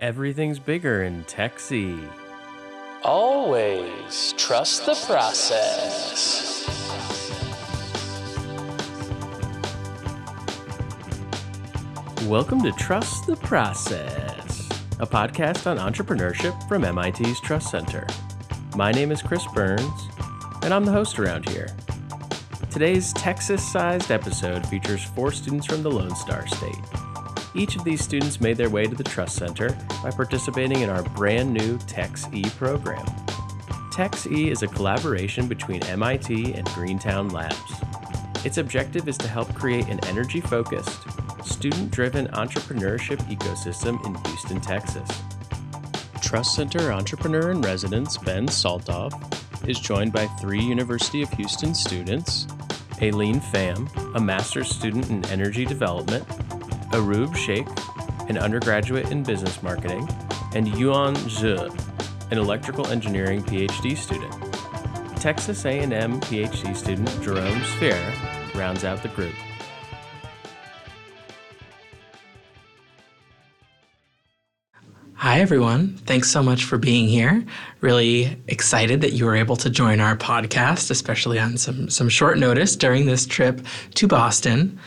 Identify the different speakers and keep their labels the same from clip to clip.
Speaker 1: Everything's bigger in TEX-E.
Speaker 2: Always trust the process.
Speaker 1: Welcome to Trust the Process, a podcast on entrepreneurship from MIT's Trust Center. My name is Chris Burns, and I'm the host around here. Today's Texas sized episode features four students from the Lone Star State. Each of these students made their way to the Trust Center by participating in our brand new TEX-E program. TEX-E is a collaboration between MIT and Greentown Labs. Its objective is to help create an energy focused, student driven entrepreneurship ecosystem in Houston, Texas. Trust Center entrepreneur in residence Ben Soltoff is joined by three University of Houston students Aileen Pham, a master's student in energy development, Arub Sheikh, an undergraduate in business marketing, and Yuan Zhe, an electrical engineering PhD student. Texas A&M PhD student Jerome Sphere rounds out the group.
Speaker 3: Hi, everyone. Thanks so much for being here. Really excited that you were able to join our podcast, especially on some, some short notice during this trip to Boston.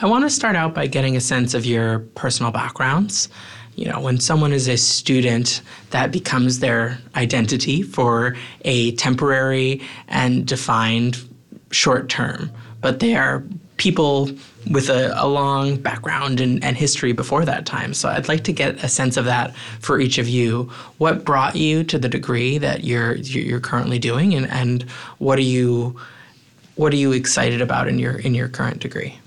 Speaker 3: I want to start out by getting a sense of your personal backgrounds. You know, when someone is a student, that becomes their identity for a temporary and defined short term, but they are people with a, a long background and, and, history before that time. So I'd like to get a sense of that for each of you. What brought you to the degree that you're you're currently doing, and, and what are you what are you excited about in your in your current degree?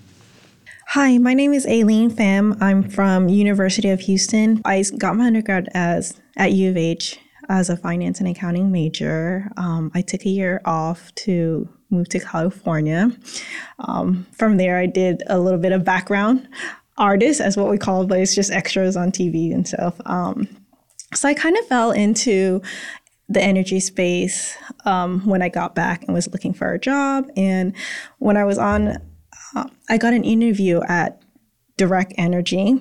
Speaker 4: Hi, my name is Aileen Pham. I'm from University of Houston. I got my undergrad as at U of H as a finance and accounting major. Um, I took a year off to moved to California. Um, from there, I did a little bit of background artist, as what we call but it's just extras on TV and stuff. Um, so I kind of fell into the energy space um, when I got back and was looking for a job. And when I was on, uh, I got an interview at direct energy.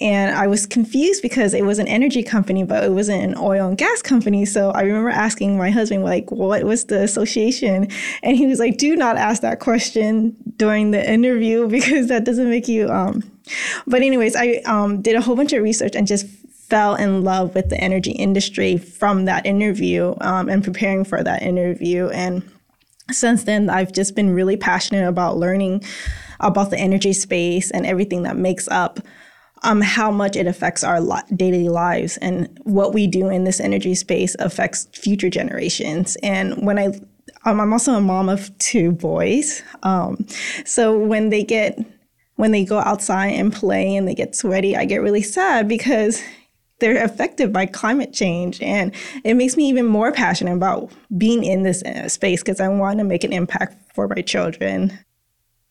Speaker 4: And I was confused because it was an energy company, but it wasn't an oil and gas company. So I remember asking my husband, like, what was the association? And he was like, do not ask that question during the interview because that doesn't make you. Um. But, anyways, I um, did a whole bunch of research and just fell in love with the energy industry from that interview um, and preparing for that interview. And since then, I've just been really passionate about learning about the energy space and everything that makes up um, how much it affects our li- daily lives and what we do in this energy space affects future generations. And when I, um, I'm also a mom of two boys, um, so when they get when they go outside and play and they get sweaty, I get really sad because they're affected by climate change. And it makes me even more passionate about being in this uh, space because I want to make an impact for my children.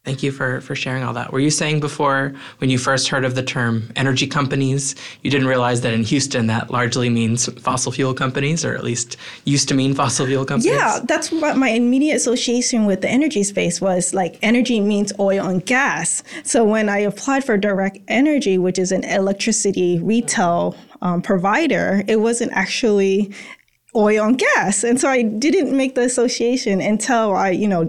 Speaker 3: Thank you for, for sharing all that. Were you saying before, when you first heard of the term energy companies, you didn't realize that in Houston that largely means fossil fuel companies, or at least used to mean fossil fuel companies?
Speaker 4: Yeah, that's what my immediate association with the energy space was. Like, energy means oil and gas. So when I applied for Direct Energy, which is an electricity retail um, provider, it wasn't actually oil and gas. And so I didn't make the association until I, you know,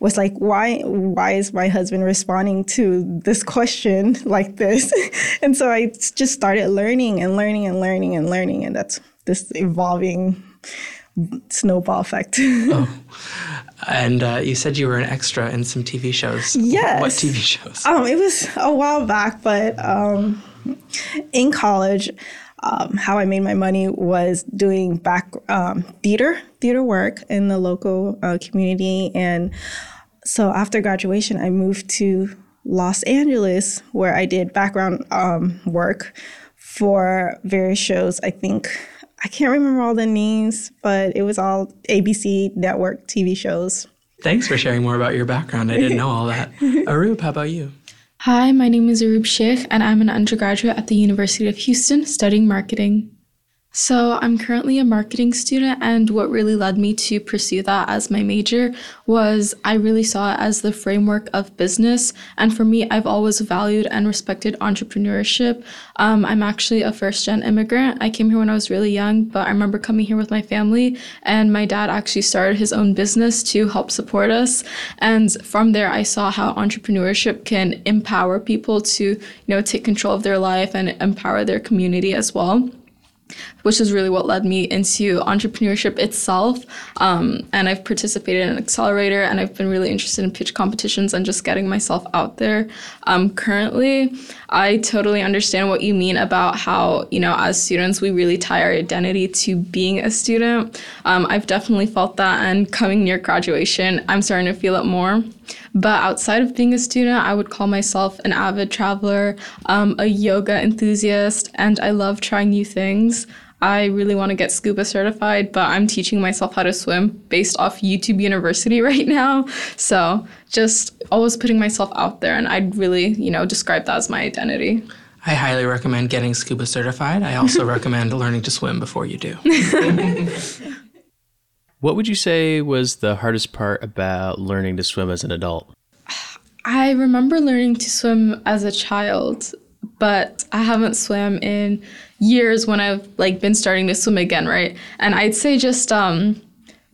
Speaker 4: was like, why why is my husband responding to this question like this? and so I just started learning and learning and learning and learning. And that's this evolving snowball effect. oh.
Speaker 3: And uh, you said you were an extra in some TV shows.
Speaker 4: Yes.
Speaker 3: What TV shows?
Speaker 4: Um, it was a while back, but um, in college, um, how I made my money was doing back um, theater theater work in the local uh, community, and so after graduation, I moved to Los Angeles where I did background um, work for various shows. I think I can't remember all the names, but it was all ABC network TV shows.
Speaker 3: Thanks for sharing more about your background. I didn't know all that. Arub, how about you?
Speaker 5: Hi, my name is Arub Sheikh, and I'm an undergraduate at the University of Houston studying marketing. So, I'm currently a marketing student, and what really led me to pursue that as my major was I really saw it as the framework of business. And for me, I've always valued and respected entrepreneurship. Um, I'm actually a first gen immigrant. I came here when I was really young, but I remember coming here with my family, and my dad actually started his own business to help support us. And from there, I saw how entrepreneurship can empower people to, you know, take control of their life and empower their community as well which is really what led me into entrepreneurship itself. Um, and I've participated in an accelerator and I've been really interested in pitch competitions and just getting myself out there. Um, currently, I totally understand what you mean about how, you know, as students, we really tie our identity to being a student. Um, I've definitely felt that, and coming near graduation, I'm starting to feel it more. But outside of being a student, I would call myself an avid traveler, um, a yoga enthusiast, and I love trying new things. I really want to get scuba certified, but I'm teaching myself how to swim based off YouTube University right now. So just always putting myself out there, and I'd really, you know, describe that as my identity.
Speaker 3: I highly recommend getting scuba certified. I also recommend learning to swim before you do.
Speaker 1: what would you say was the hardest part about learning to swim as an adult?
Speaker 5: I remember learning to swim as a child, but I haven't swam in years when I've like been starting to swim again, right? And I'd say just um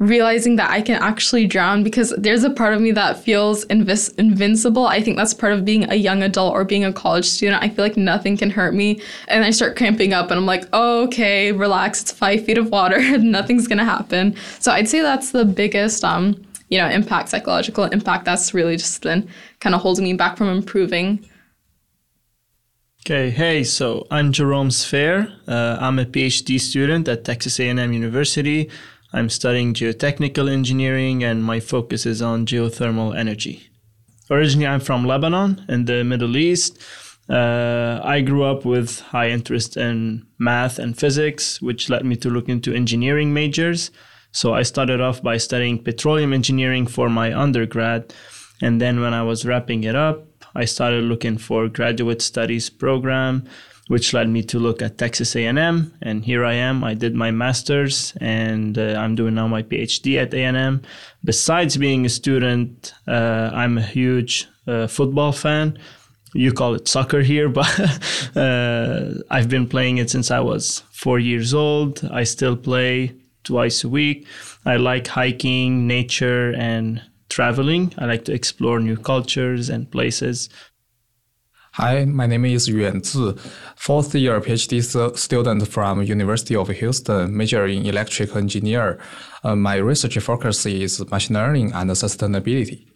Speaker 5: realizing that I can actually drown because there's a part of me that feels invis- invincible. I think that's part of being a young adult or being a college student. I feel like nothing can hurt me. And I start cramping up and I'm like, oh, okay, relax. It's five feet of water. Nothing's going to happen. So I'd say that's the biggest, um, you know, impact, psychological impact that's really just been kind of holding me back from improving.
Speaker 6: Okay, hey, so I'm Jerome Sphere. Uh, I'm a PhD student at Texas A&M University. I'm studying geotechnical engineering and my focus is on geothermal energy. Originally, I'm from Lebanon in the Middle East. Uh, I grew up with high interest in math and physics, which led me to look into engineering majors. So I started off by studying petroleum engineering for my undergrad. And then when I was wrapping it up, I started looking for graduate studies program, which led me to look at Texas A&M. And here I am. I did my master's, and uh, I'm doing now my PhD at A&M. Besides being a student, uh, I'm a huge uh, football fan. You call it soccer here, but uh, I've been playing it since I was four years old. I still play twice a week. I like hiking, nature, and traveling. I like to explore new cultures and places.
Speaker 7: Hi, my name is Yuan Zi, fourth year PhD student from University of Houston, major in electrical engineer. Uh, my research focus is machine learning and sustainability.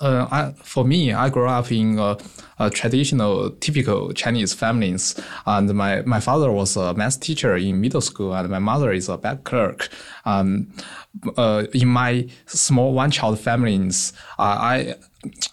Speaker 7: Uh, I, for me, I grew up in a, a, traditional, typical Chinese families, and my, my father was a math teacher in middle school, and my mother is a bank clerk. Um, uh, in my small one-child families, uh, I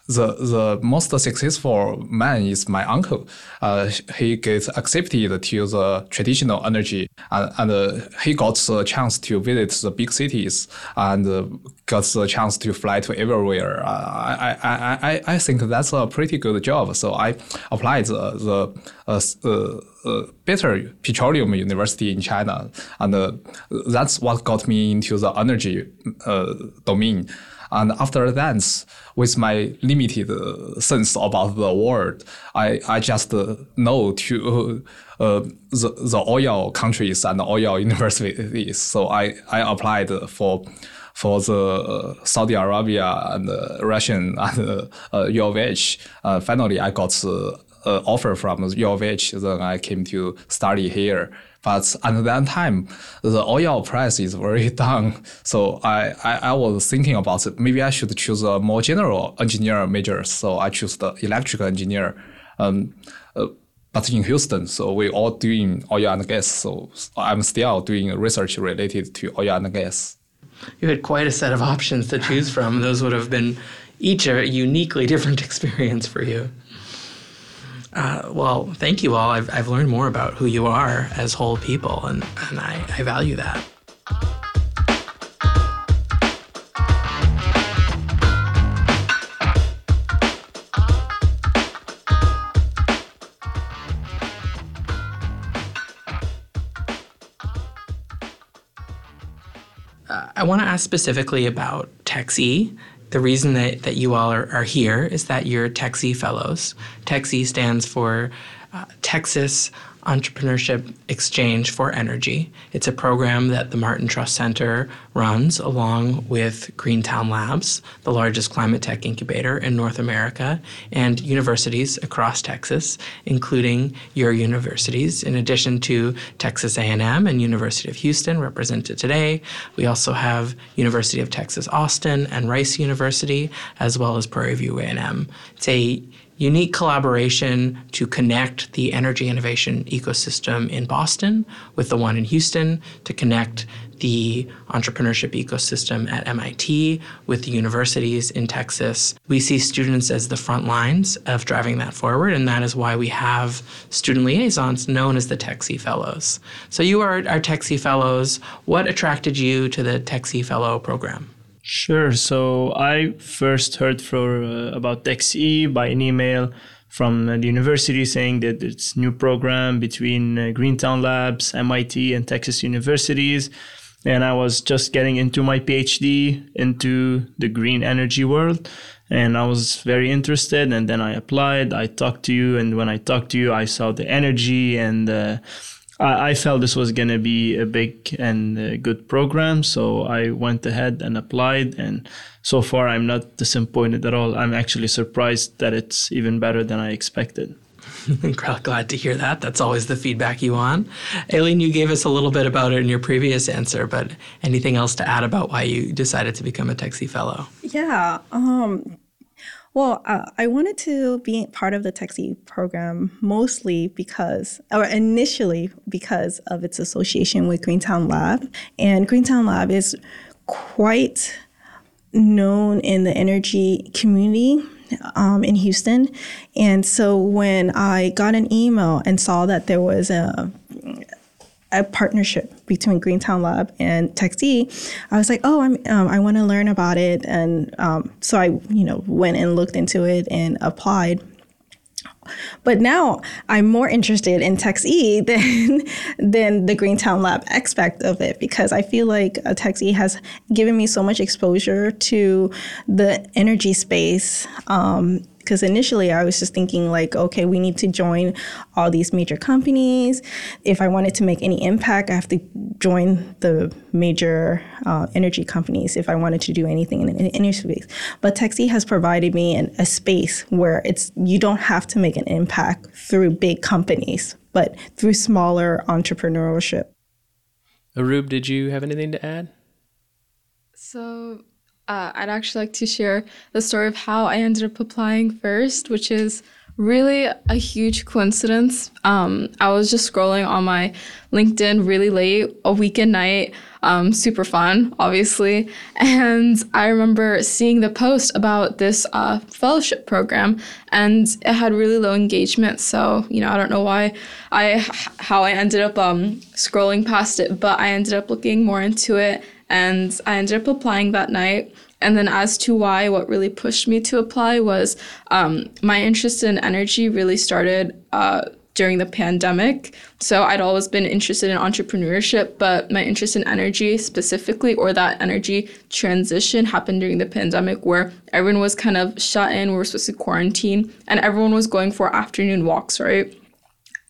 Speaker 7: the the most successful man is my uncle. Uh, he gets accepted to the traditional energy, and, and uh, he got the chance to visit the big cities and uh, got the chance to fly to everywhere. Uh, I, I, I, I think that's a pretty good job. So I applied the the uh, uh, better petroleum university in China, and that's what got me into the energy domain. And after that, with my limited sense about the world, I, I just know to uh, the, the oil countries and oil universities. So I, I applied for for the Saudi Arabia and Russian and uh, UOH. Uh, finally, I got uh, offer from UOH. Then I came to study here. But at that time, the oil price is very down. So I, I, I was thinking about it. Maybe I should choose a more general engineer major. So I choose the electrical engineer. Um, uh, but in Houston, so we all doing oil and gas. So I'm still doing research related to oil and gas.
Speaker 3: You had quite a set of options to choose from. Those would have been each a uniquely different experience for you. Uh, well, thank you all. I've, I've learned more about who you are as whole people, and, and I, I value that. Want to ask specifically about TEX-E. The reason that, that you all are, are here is that you're TEX-E Fellows. TEX-E stands for uh, Texas Entrepreneurship Exchange for Energy. It's a program that the Martin Trust Center runs along with Greentown Labs, the largest climate tech incubator in North America, and universities across Texas, including your universities. In addition to Texas A&M and University of Houston represented today, we also have University of Texas Austin and Rice University, as well as Prairie View A&M. It's a unique collaboration to connect the energy innovation ecosystem in Boston with the one in Houston, to connect the entrepreneurship ecosystem at MIT with the universities in Texas. We see students as the front lines of driving that forward, and that is why we have student liaisons known as the TEX-E Fellows. So, you are our TEX-E Fellows. What attracted you to the TEX-E Fellow program?
Speaker 6: Sure. So I first heard for uh, about TEX-E by an email from uh, the university saying that it's new program between uh, Greentown Labs, MIT, and Texas universities. And I was just getting into my PhD into the green energy world. And I was very interested. And then I applied. I talked to you. And when I talked to you, I saw the energy and uh, I, I felt this was going to be a big and a good program. So I went ahead and applied. And so far, I'm not disappointed at all. I'm actually surprised that it's even better than I expected.
Speaker 3: Glad to hear that. That's always the feedback you want. Aileen, you gave us a little bit about it in your previous answer, but anything else to add about why you decided to become a TEX-E Fellow?
Speaker 4: Yeah. Um, well, uh, I wanted to be part of the TEX-E program mostly because, or initially because of its association with Greentown Lab. And Greentown Lab is quite known in the energy community um, in Houston. And so when I got an email and saw that there was a a partnership between Greentown Lab and TEX-E, I was like, oh, I'm, um, I want to learn about it. And um, so I, you know, went and looked into it and applied. But now I'm more interested in TEX-E than than the Greentown Lab aspect of it because I feel like uh, TEX-E has given me so much exposure to the energy space. Um, because initially I was just thinking like, okay, we need to join all these major companies. If I wanted to make any impact, I have to join the major uh, energy companies if I wanted to do anything in the energy space. But TEX-E has provided me an, a space where it's you don't have to make an impact through big companies, but through smaller entrepreneurship.
Speaker 1: Arub, did you have anything to add?
Speaker 5: So uh, I'd actually like to share the story of how I ended up applying first, which is really a huge coincidence. Um, I was just scrolling on my LinkedIn really late, a weekend night, um, super fun, obviously. And I remember seeing the post about this uh, fellowship program, and it had really low engagement. So you know, I don't know why I how I ended up um, scrolling past it, but I ended up looking more into it and I ended up applying that night. And then, as to why, what really pushed me to apply was um, my interest in energy really started uh, during the pandemic. So, I'd always been interested in entrepreneurship, but my interest in energy specifically, or that energy transition, happened during the pandemic where everyone was kind of shut in, we were supposed to quarantine, and everyone was going for afternoon walks, right?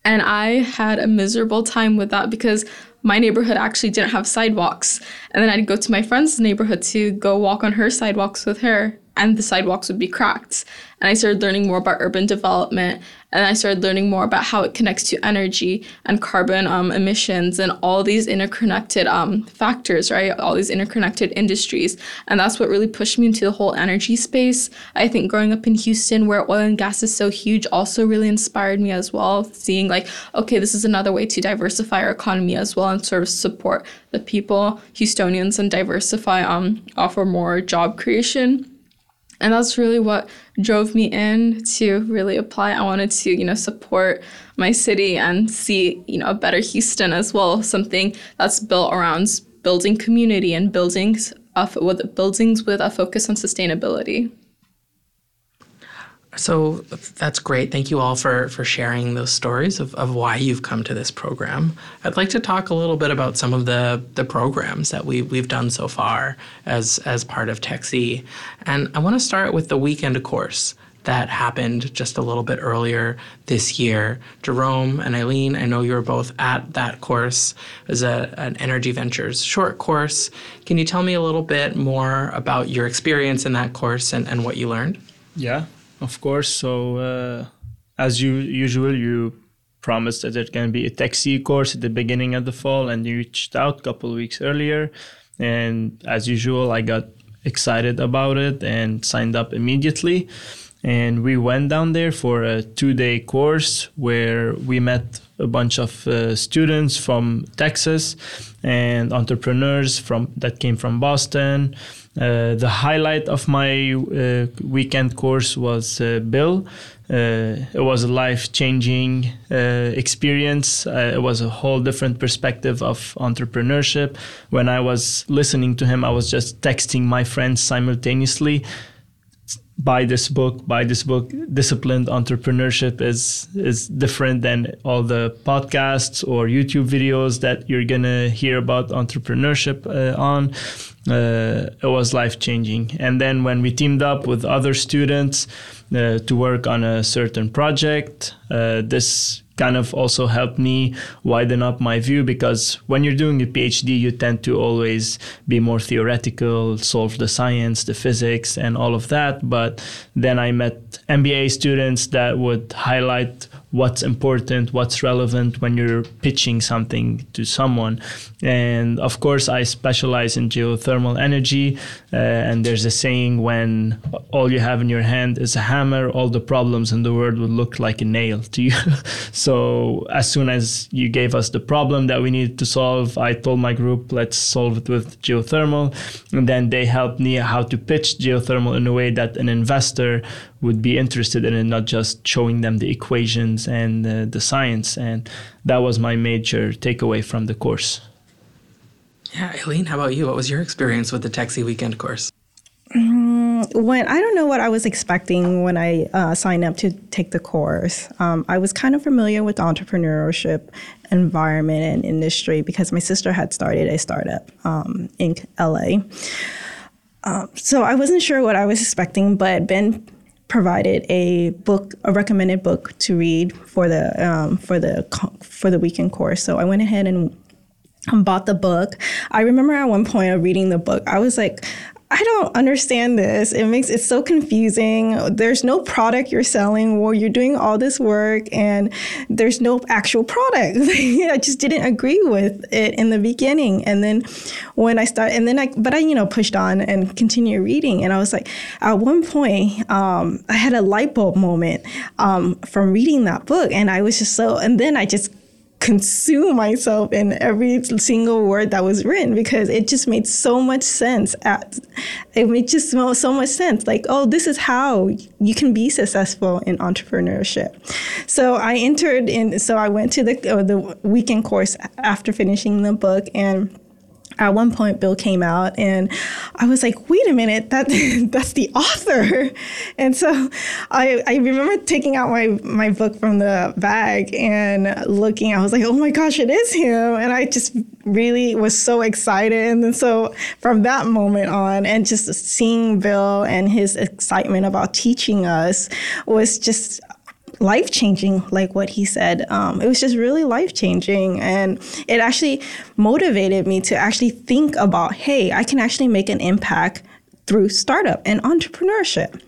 Speaker 5: And I had a miserable time with that because my neighborhood actually didn't have sidewalks. And then I'd go to my friend's neighborhood to go walk on her sidewalks with her, and the sidewalks would be cracked. And I started learning more about urban development and I started learning more about how it connects to energy and carbon um, emissions and all these interconnected um, factors, right? All these interconnected industries. And that's what really pushed me into the whole energy space. I think growing up in Houston, where oil and gas is so huge, also really inspired me as well. Seeing, like, okay, this is another way to diversify our economy as well and sort of support the people, Houstonians, and diversify, um, offer more job creation. And that's really what drove me in to really apply. I wanted to, you know, support my city and see, you know, a better Houston as well, something that's built around building community and buildings with buildings with a focus on sustainability.
Speaker 3: So that's great. Thank you all for, for sharing those stories of, of why you've come to this program. I'd like to talk a little bit about some of the, the programs that we, we've done so far as, as part of TEX-E. And I want to start with the weekend course that happened just a little bit earlier this year. Jerome and Aileen, I know you were both at that course. It was a, an Energy Ventures short course. Can you tell me a little bit more about your experience in that course and, and what you learned?
Speaker 6: Yeah, of course. So, uh, as you usual, you promised that going to be a TEX-E course at the beginning of the fall, and you reached out a couple weeks earlier. And as usual, I got excited about it and signed up immediately. And we went down there for a two day course where we met a bunch of uh, students from Texas and entrepreneurs from that came from Boston. Uh, the highlight of my uh, weekend course was uh, Bill. Uh, it was a life changing uh, experience. it was a whole different perspective of entrepreneurship. When I was listening to him, I was just texting my friends simultaneously buy this book buy this book disciplined entrepreneurship is is different than all the podcasts or youtube videos that you're gonna hear about entrepreneurship uh, on uh, it was life changing and then when we teamed up with other students uh, to work on a certain project uh, this kind of also helped me widen up my view because when you're doing a PhD, you tend to always be more theoretical, solve the science, the physics, and all of that. But then I met MBA students that would highlight what's important, what's relevant when you're pitching something to someone. And of course, I specialize in geothermal energy. Uh, and there's a saying when all you have in your hand is a hammer, all the problems in the world would look like a nail to you. so as soon as you gave us the problem that we needed to solve, I told my group, let's solve it with geothermal. And then they helped me how to pitch geothermal in a way that an investor would be interested in it, not just showing them the equations and uh, the science. And that was my major takeaway from the course.
Speaker 3: Yeah, Aileen, how about you? What was your experience with the TEX-E Weekend course?
Speaker 4: Mm, when I don't know what I was expecting when I uh, signed up to take the course. Um, I was kind of familiar with entrepreneurship environment and industry because my sister had started a startup um, in LA. Um, so I wasn't sure what I was expecting, but Ben provided a book, a recommended book to read for the um, for the for the weekend course. So I went ahead and bought the book. I remember at one point of reading the book, I was like, I don't understand this. It makes it so confusing. There's no product you're selling or you're doing all this work and there's no actual product. I just didn't agree with it in the beginning. And then when I started, and then I, but I, you know, pushed on and continued reading. And I was like, at one point, um, I had a light bulb moment um, from reading that book. And I was just so, and then I just consume myself in every single word that was written because it just made so much sense. It made just so much sense. Like, oh, this is how you can be successful in entrepreneurship. So I entered in. So I went to the uh, the weekend course after finishing the book and at one point bill came out and i was like wait a minute that that's the author. And so i i remember taking out my my book from the bag and looking. I was like oh my gosh it is him. And i just really was so excited. And so from that moment on and just seeing bill and his excitement about teaching us was just life changing, like what he said. Um, it was just really life changing. And it actually motivated me to actually think about hey, I can actually make an impact through startup and entrepreneurship.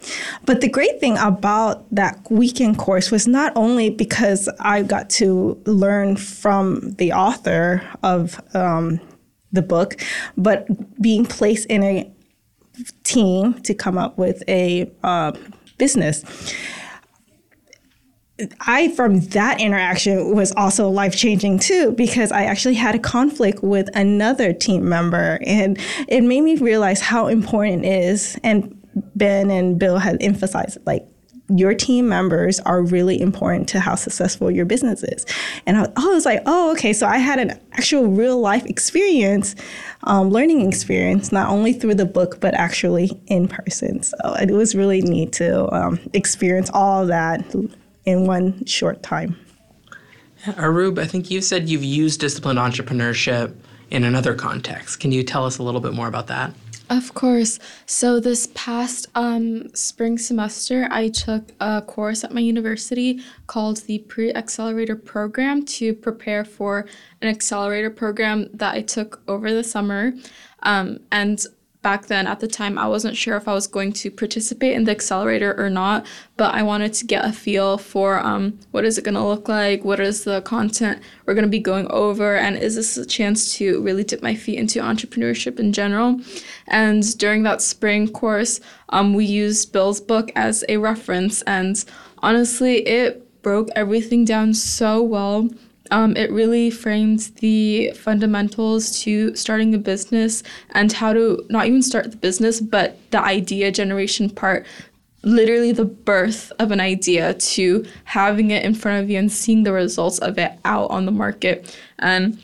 Speaker 4: But the great thing about that weekend course was not only because I got to learn from the author of um, the book, but being placed in a team to come up with a uh, business. I, from that interaction, was also life changing too, because I actually had a conflict with another team member. And it made me realize how important it is. And Ben and Bill had emphasized, like, your team members are really important to how successful your business is. And I, was like, oh, okay. So I had an actual real life experience, um, learning experience, not only through the book, but actually in person. So it was really neat to um, experience all that in one short time.
Speaker 3: Arub, I think you said you've used disciplined entrepreneurship in another context. Can you tell us a little bit more about that?
Speaker 5: Of course. So this past um, spring semester, I took a course at my university called the Pre-Accelerator Program to prepare for an accelerator program that I took over the summer. Um, and back then at the time I wasn't sure if I was going to participate in the accelerator or not, but I wanted to get a feel for um, what is it going to look like, what is the content we're going to be going over, and is this a chance to really dip my feet into entrepreneurship in general? And during that spring course, um, we used Bill's book as a reference, and honestly, it broke everything down so well um, it really frames the fundamentals to starting a business and how to not even start the business, but the idea generation part literally the birth of an idea to having it in front of you and seeing the results of it out on the market. And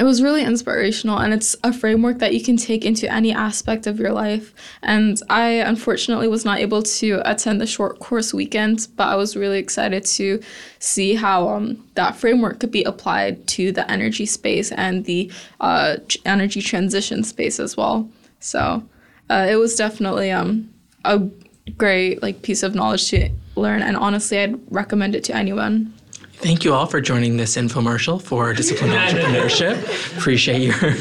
Speaker 5: it was really inspirational and it's a framework that you can take into any aspect of your life. And i unfortunately was not able to attend the short course weekend but i was really excited to see how um, that framework could be applied to the energy space and the uh, energy transition space as well. So uh, it was definitely um, a great like piece of knowledge to learn and honestly i'd recommend it to anyone
Speaker 3: Thank you all for joining this infomercial for Disciplined Entrepreneurship. Appreciate your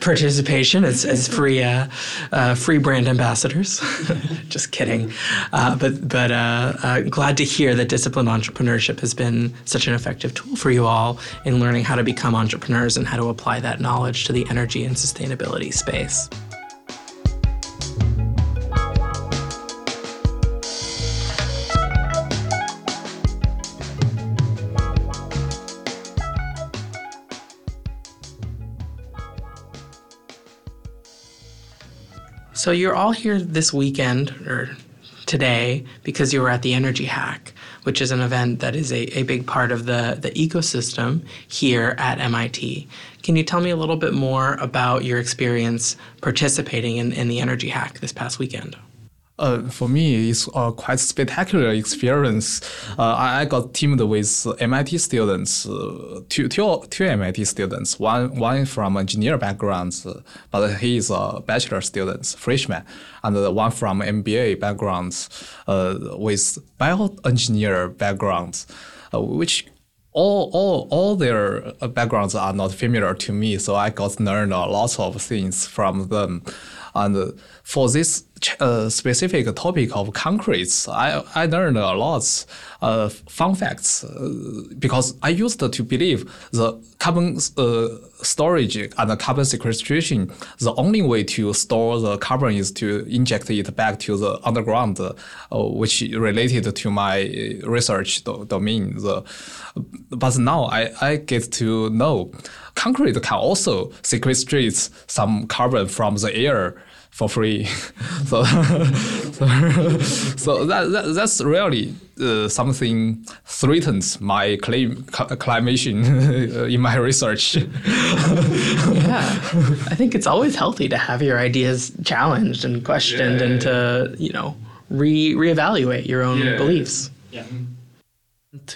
Speaker 3: participation as, as free uh, uh, free brand ambassadors. Just kidding, uh, but but uh, uh, glad to hear that Disciplined Entrepreneurship has been such an effective tool for you all in learning how to become entrepreneurs and how to apply that knowledge to the energy and sustainability space. So you're all here this weekend or today because you were at the Energy Hack, which is an event that is a, a big part of the, the ecosystem here at MIT. Can you tell me a little bit more about your experience participating in, in the Energy Hack this past weekend?
Speaker 7: Uh, for me, it's a quite spectacular experience. Uh, I, got teamed with MIT students, uh, two, two, two MIT students, one, one from engineer backgrounds, but he is a bachelor student, freshman, and one from MBA backgrounds uh, with bioengineer backgrounds, uh, which all, all, all their backgrounds are not familiar to me, so I got to learn a lot of things from them. And for this uh, specific topic of concretes, I, I learned a lot of fun facts uh, because I used to believe the carbon uh, storage and the carbon sequestration, the only way to store the carbon is to inject it back to the underground, uh, which related to my research do domain. The, but now I, I get to know concrete can also sequestrate some carbon from the air for free. so, so, so that, that, that's really uh, something threatens my claim acclamation in my research. yeah,
Speaker 3: I think it's always healthy to have your ideas challenged and questioned yeah, and to you know re reevaluate your own yeah. beliefs. Yeah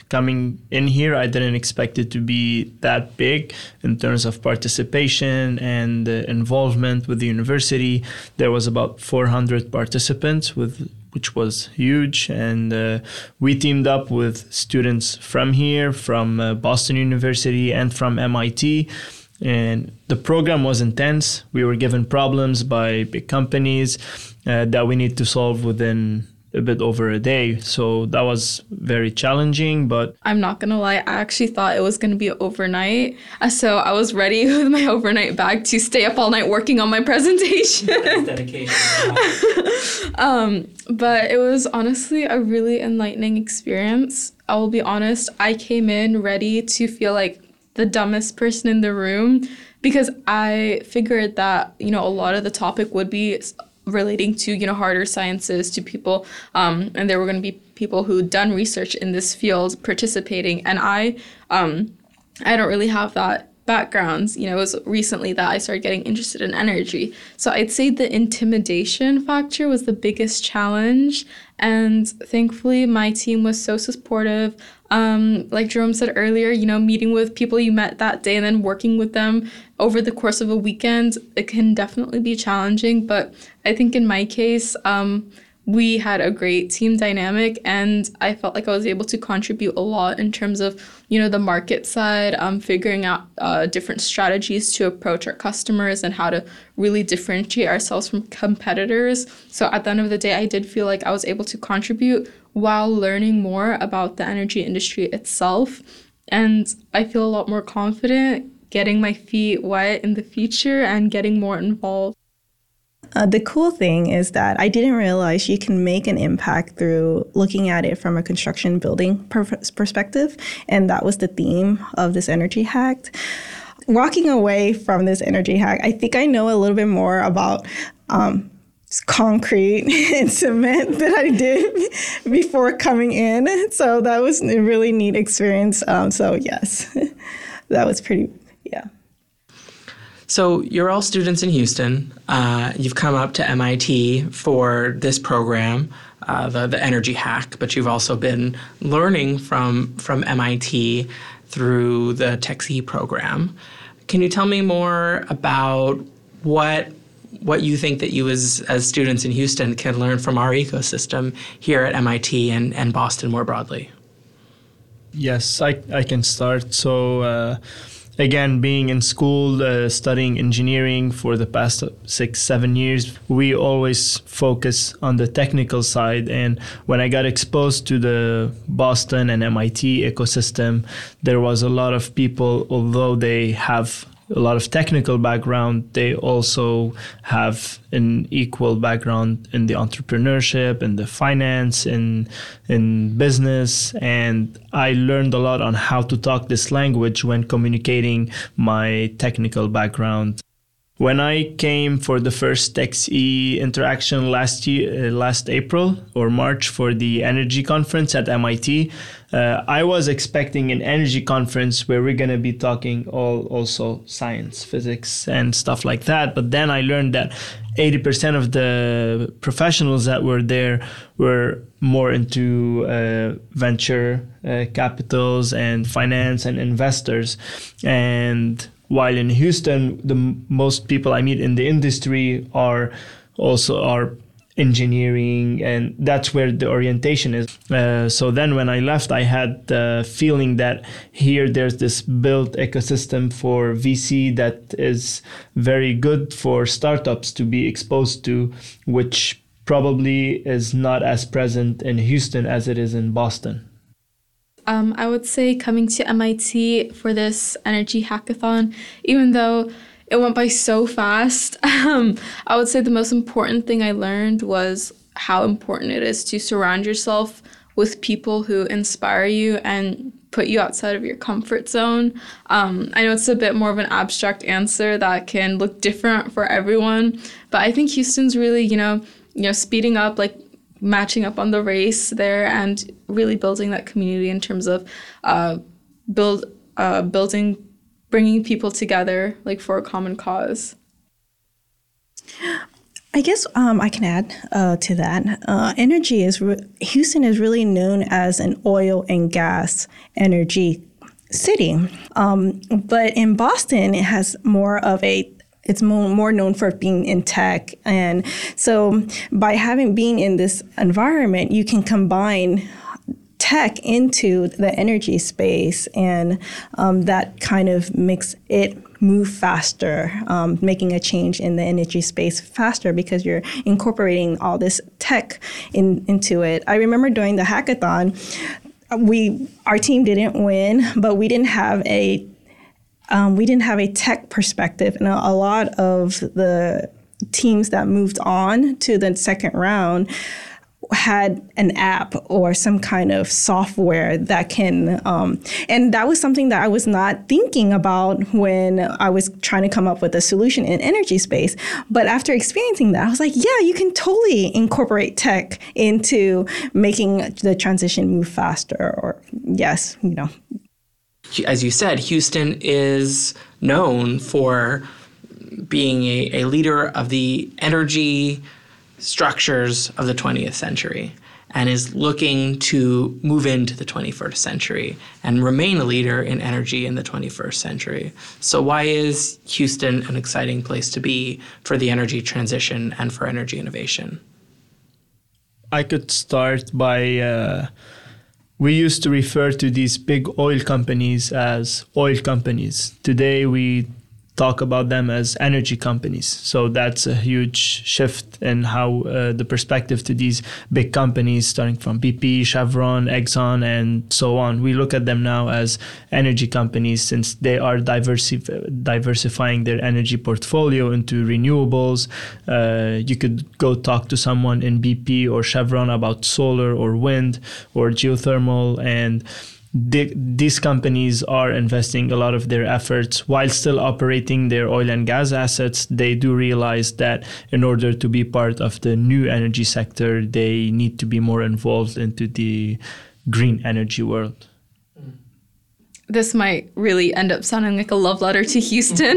Speaker 6: coming in here i didn't expect it to be that big in terms of participation and uh, involvement with the university. There was about 400 participants with which was huge and uh, we teamed up with students from here from uh, boston university and from mit and the program was intense. We were given problems by big companies uh, that we need to solve within a bit over a day. So that was very challenging, but
Speaker 5: I'm not gonna lie, I actually thought it was gonna be overnight. Uh, so I was ready with my overnight bag to stay up all night working on my presentation. dedication. um, but it was honestly a really enlightening experience. I will be honest, I came in ready to feel like the dumbest person in the room because I figured that, you know, a lot of the topic would be relating to you know harder sciences to people um, and there were going to be people who done research in this field participating and i um, i don't really have that backgrounds you know it was recently that i started getting interested in energy. So i'd say the intimidation factor was the biggest challenge and thankfully my team was so supportive um, like Jerome said earlier, you know, meeting with people you met that day and then working with them over the course of a weekend, it can definitely be challenging. But I think in my case, um, we had a great team dynamic and i felt like i was able to contribute a lot in terms of you know the market side um, figuring out uh, different strategies to approach our customers and how to really differentiate ourselves from competitors. So at the end of the day i did feel like i was able to contribute while learning more about the energy industry itself. And i feel a lot more confident getting my feet wet in the future and getting more involved
Speaker 4: uh, the cool thing is that I didn't realize you can make an impact through looking at it from a construction building per- perspective. And that was the theme of this energy hack. Walking away from this energy hack, I think I know a little bit more about um, concrete and cement that I did before coming in. So that was a really neat experience. Um, so, yes, that was pretty, yeah.
Speaker 3: So you're all students in Houston. Uh, you've come up to MIT for this program, uh, the the Energy Hack, but you've also been learning from from MIT through the TEX-E program. Can you tell me more about what what you think that you as as students in Houston can learn from our ecosystem here at MIT and, and Boston more broadly?
Speaker 6: Yes, I, I can start. So uh, again, being in school, uh, studying engineering for the past six, seven years, we always focus on the technical side. And when I got exposed to the Boston and MIT ecosystem, there was a lot of people, although they have a lot of technical background, they also have an equal background in the entrepreneurship and the finance and in business. And I learned a lot on how to talk this language when communicating my technical background. When I came for the first TEX-E interaction last year, uh, last April or March for the energy conference at MIT, uh, I was expecting an energy conference where we're gonna be talking all also science, physics, and stuff like that. But then I learned that 80% of the professionals that were there were more into uh, venture uh, capitals and finance and investors, and while in Houston, the most people I meet in the industry are also are engineering and that's where the orientation is. Uh, so then when i left i had the feeling that here there's this built ecosystem for vc that is very good for startups to be exposed to which probably is not as present in houston as it is in boston.
Speaker 5: Um, I would say coming to MIT for this energy hackathon, even though it went by so fast, um, I would say the most important thing I learned was how important it is to surround yourself with people who inspire you and put you outside of your comfort zone. Um, I know it's a bit more of an abstract answer that can look different for everyone, but I think Houston's really, you know, you know, speeding up like matching up on the race there and really building that community in terms of uh, build uh, building bringing people together like for a common cause?
Speaker 4: I guess um, I can add uh, to that. Uh, energy is re- Houston is really known as an oil and gas energy city, um, but in Boston it has more of a it's more, known for being in tech. And so by having being in this environment you can combine tech into the energy space and um, that kind of makes it move faster um, making a change in the energy space faster because you're incorporating all this tech in, into it. I remember during the hackathon we our team didn't win but we didn't have a um, we didn't have a tech perspective, and a, a lot of the teams that moved on to the second round had an app or some kind of software that can um, and that was something that i was not thinking about when i was trying to come up with a solution in energy space. But after experiencing that i was like yeah you can totally incorporate tech into making the transition move faster or yes you know.
Speaker 3: As you said houston is known for being a, a leader of the energy structures of the 20th century and is looking to move into the 21st century and remain a leader in energy in the 21st century. So, why is Houston an exciting place to be for the energy transition and for energy innovation?
Speaker 6: I could start by. Uh, we used to refer to these big oil companies as oil companies. Today, we talk about them as energy companies. So that's a huge shift in how uh, the perspective to these big companies, starting from BP, Chevron, Exxon, and so on. We look at them now as energy companies since they are diversi- diversifying their energy portfolio into renewables. Uh, you could go talk to someone in BP or Chevron about solar or wind or geothermal and the, these companies are investing a lot of their efforts while still operating their oil and gas assets. They do realize that in order to be part of the new energy sector, they need to be more involved into the green energy world.
Speaker 5: This might really end up sounding like a love letter to Houston,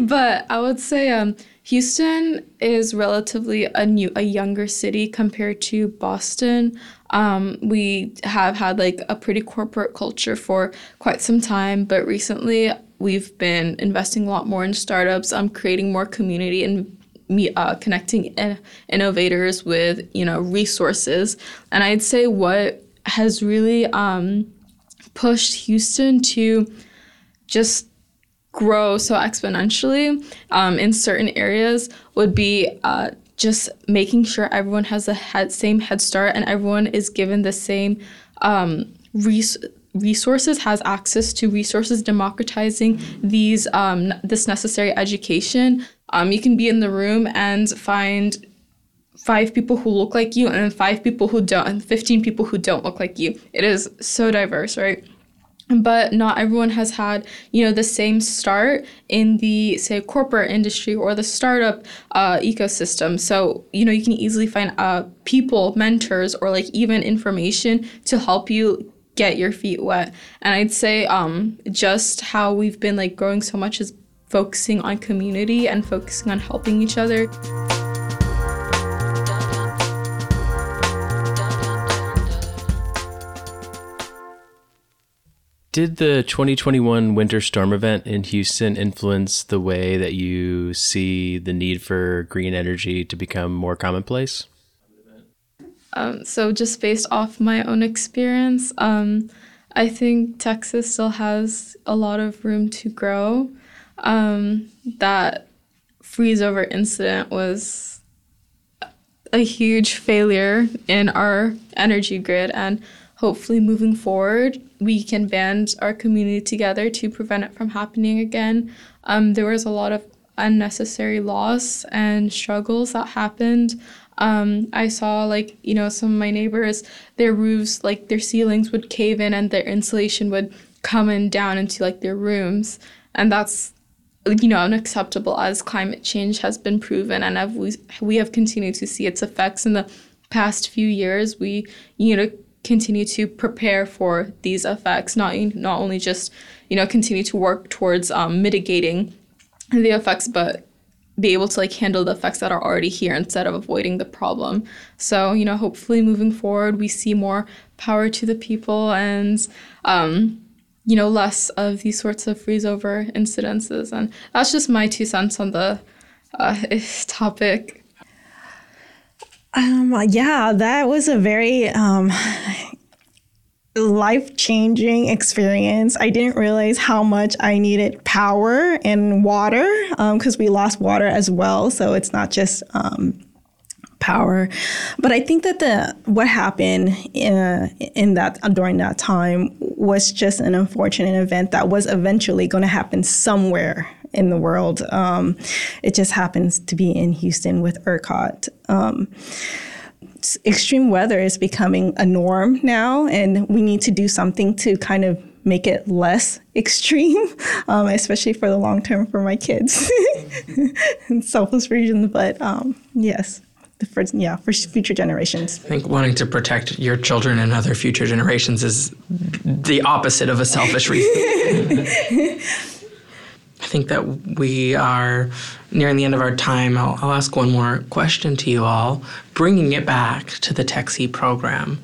Speaker 5: but I would say um, Houston is relatively a new, a younger city compared to Boston. Um, we have had like a pretty corporate culture for quite some time, but recently we've been investing a lot more in startups, um, creating more community and me uh, connecting in- innovators with you know resources. And I'd say what has really um, pushed Houston to just grow so exponentially um, in certain areas would be uh, just making sure everyone has the head, same head start and everyone is given the same um, res- resources, has access to resources, democratizing these um, this necessary education. Um, you can be in the room and find five people who look like you and five people who don't and 15 people who don't look like you. It is so diverse, right? But not everyone has had you know the same start in the say corporate industry or the startup uh, ecosystem. So you know you can easily find uh, people mentors or like even information to help you get your feet wet. And i'd say um, just how we've been like growing so much is focusing on community and focusing on helping each other
Speaker 1: Did the 2021 winter storm event in Houston influence the way that you see the need for green energy to become more commonplace?
Speaker 5: Um, so, just based off my own experience, um, I think Texas still has a lot of room to grow. Um, that freeze over incident was a huge failure in our energy grid, and hopefully, moving forward, we can band our community together to prevent it from happening again. Um, there was a lot of unnecessary loss and struggles that happened. Um, I saw like you know some of my neighbors, their roofs like their ceilings would cave in and their insulation would come in down into like their rooms, and that's you know unacceptable as climate change has been proven and have we, we have continued to see its effects in the past few years. We you know continue to prepare for these effects, not not only just you know continue to work towards um, mitigating the effects, but be able to like handle the effects that are already here instead of avoiding the problem. So you know, hopefully moving forward, we see more power to the people and. Um, you know, less of these sorts of freeze over incidences. And that's just my two cents on the uh, topic.
Speaker 4: Um, yeah, that was a very um, life changing experience. I didn't realize how much I needed power and water because um, we lost water as well. So it's not just um, power, but I think that the what happened in, uh, in that during that time was just an unfortunate event that was eventually going to happen somewhere in the world. Um, it just happens to be in Houston with ERCOT. Um, extreme weather is becoming a norm now, and we need to do something to kind of make it less extreme, um, especially for the long term for my kids. selfless reasons, but um, yes, for yeah for future generations.
Speaker 3: I think wanting to protect your children and other future generations is the opposite of a selfish reason. I think that we are nearing the end of our time. I'll, I'll ask one more question to you all, bringing it back to the TEX-E program.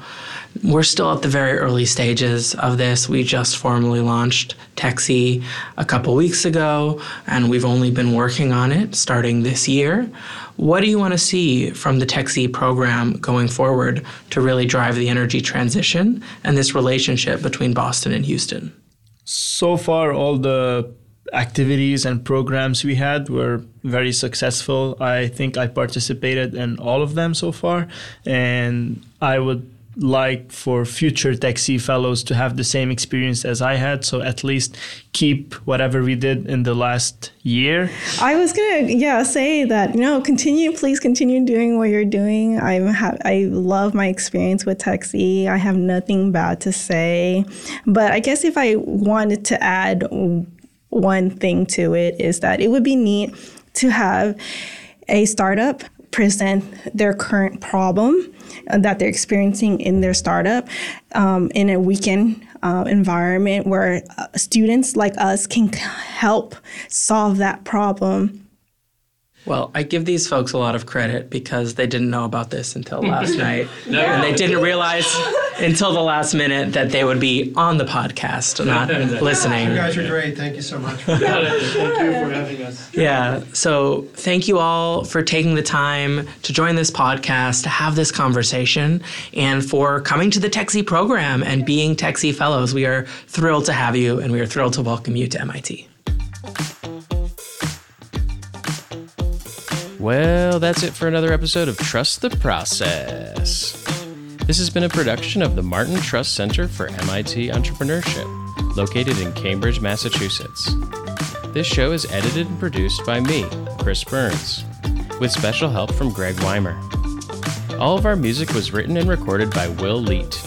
Speaker 3: We're still at the very early stages of this. We just formally launched TEX-E a couple weeks ago, and we've only been working on it starting this year. What do you want to see from the TEX-E program going forward to really drive the energy transition and this relationship between Boston and Houston?
Speaker 6: So far, all the activities and programs we had were very successful. I think I participated in all of them so far, and I would like for future TEX-E fellows to have the same experience as I had. So at least keep whatever we did in the last year.
Speaker 4: I was gonna yeah say that you know continue please continue doing what you're doing. I'm ha- I love my experience with TEX-E. I have nothing bad to say, but I guess if I wanted to add one thing to it is that it would be neat to have a startup present their current problem that they're experiencing in their startup um, in a weekend uh, environment where uh, students like us can help solve that problem
Speaker 3: well, I give these folks a lot of credit because they didn't know about this until last night. No. And they didn't realize until the last minute that they would be on the podcast, not listening.
Speaker 8: You guys are great. Thank you so much. thank you
Speaker 3: for having us. Yeah. So thank you all for taking the time to join this podcast, to have this conversation, and for coming to the TEX-E program and being TEX-E fellows. We are thrilled to have you, and we are thrilled to welcome you to MIT.
Speaker 1: Well, that's it for another episode of Trust the Process. This has been a production of the Martin Trust Center for MIT Entrepreneurship, located in Cambridge, Massachusetts. This show is edited and produced by me, Chris Burns, with special help from Greg Weimer. All of our music was written and recorded by Will Leet.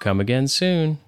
Speaker 1: Come again soon.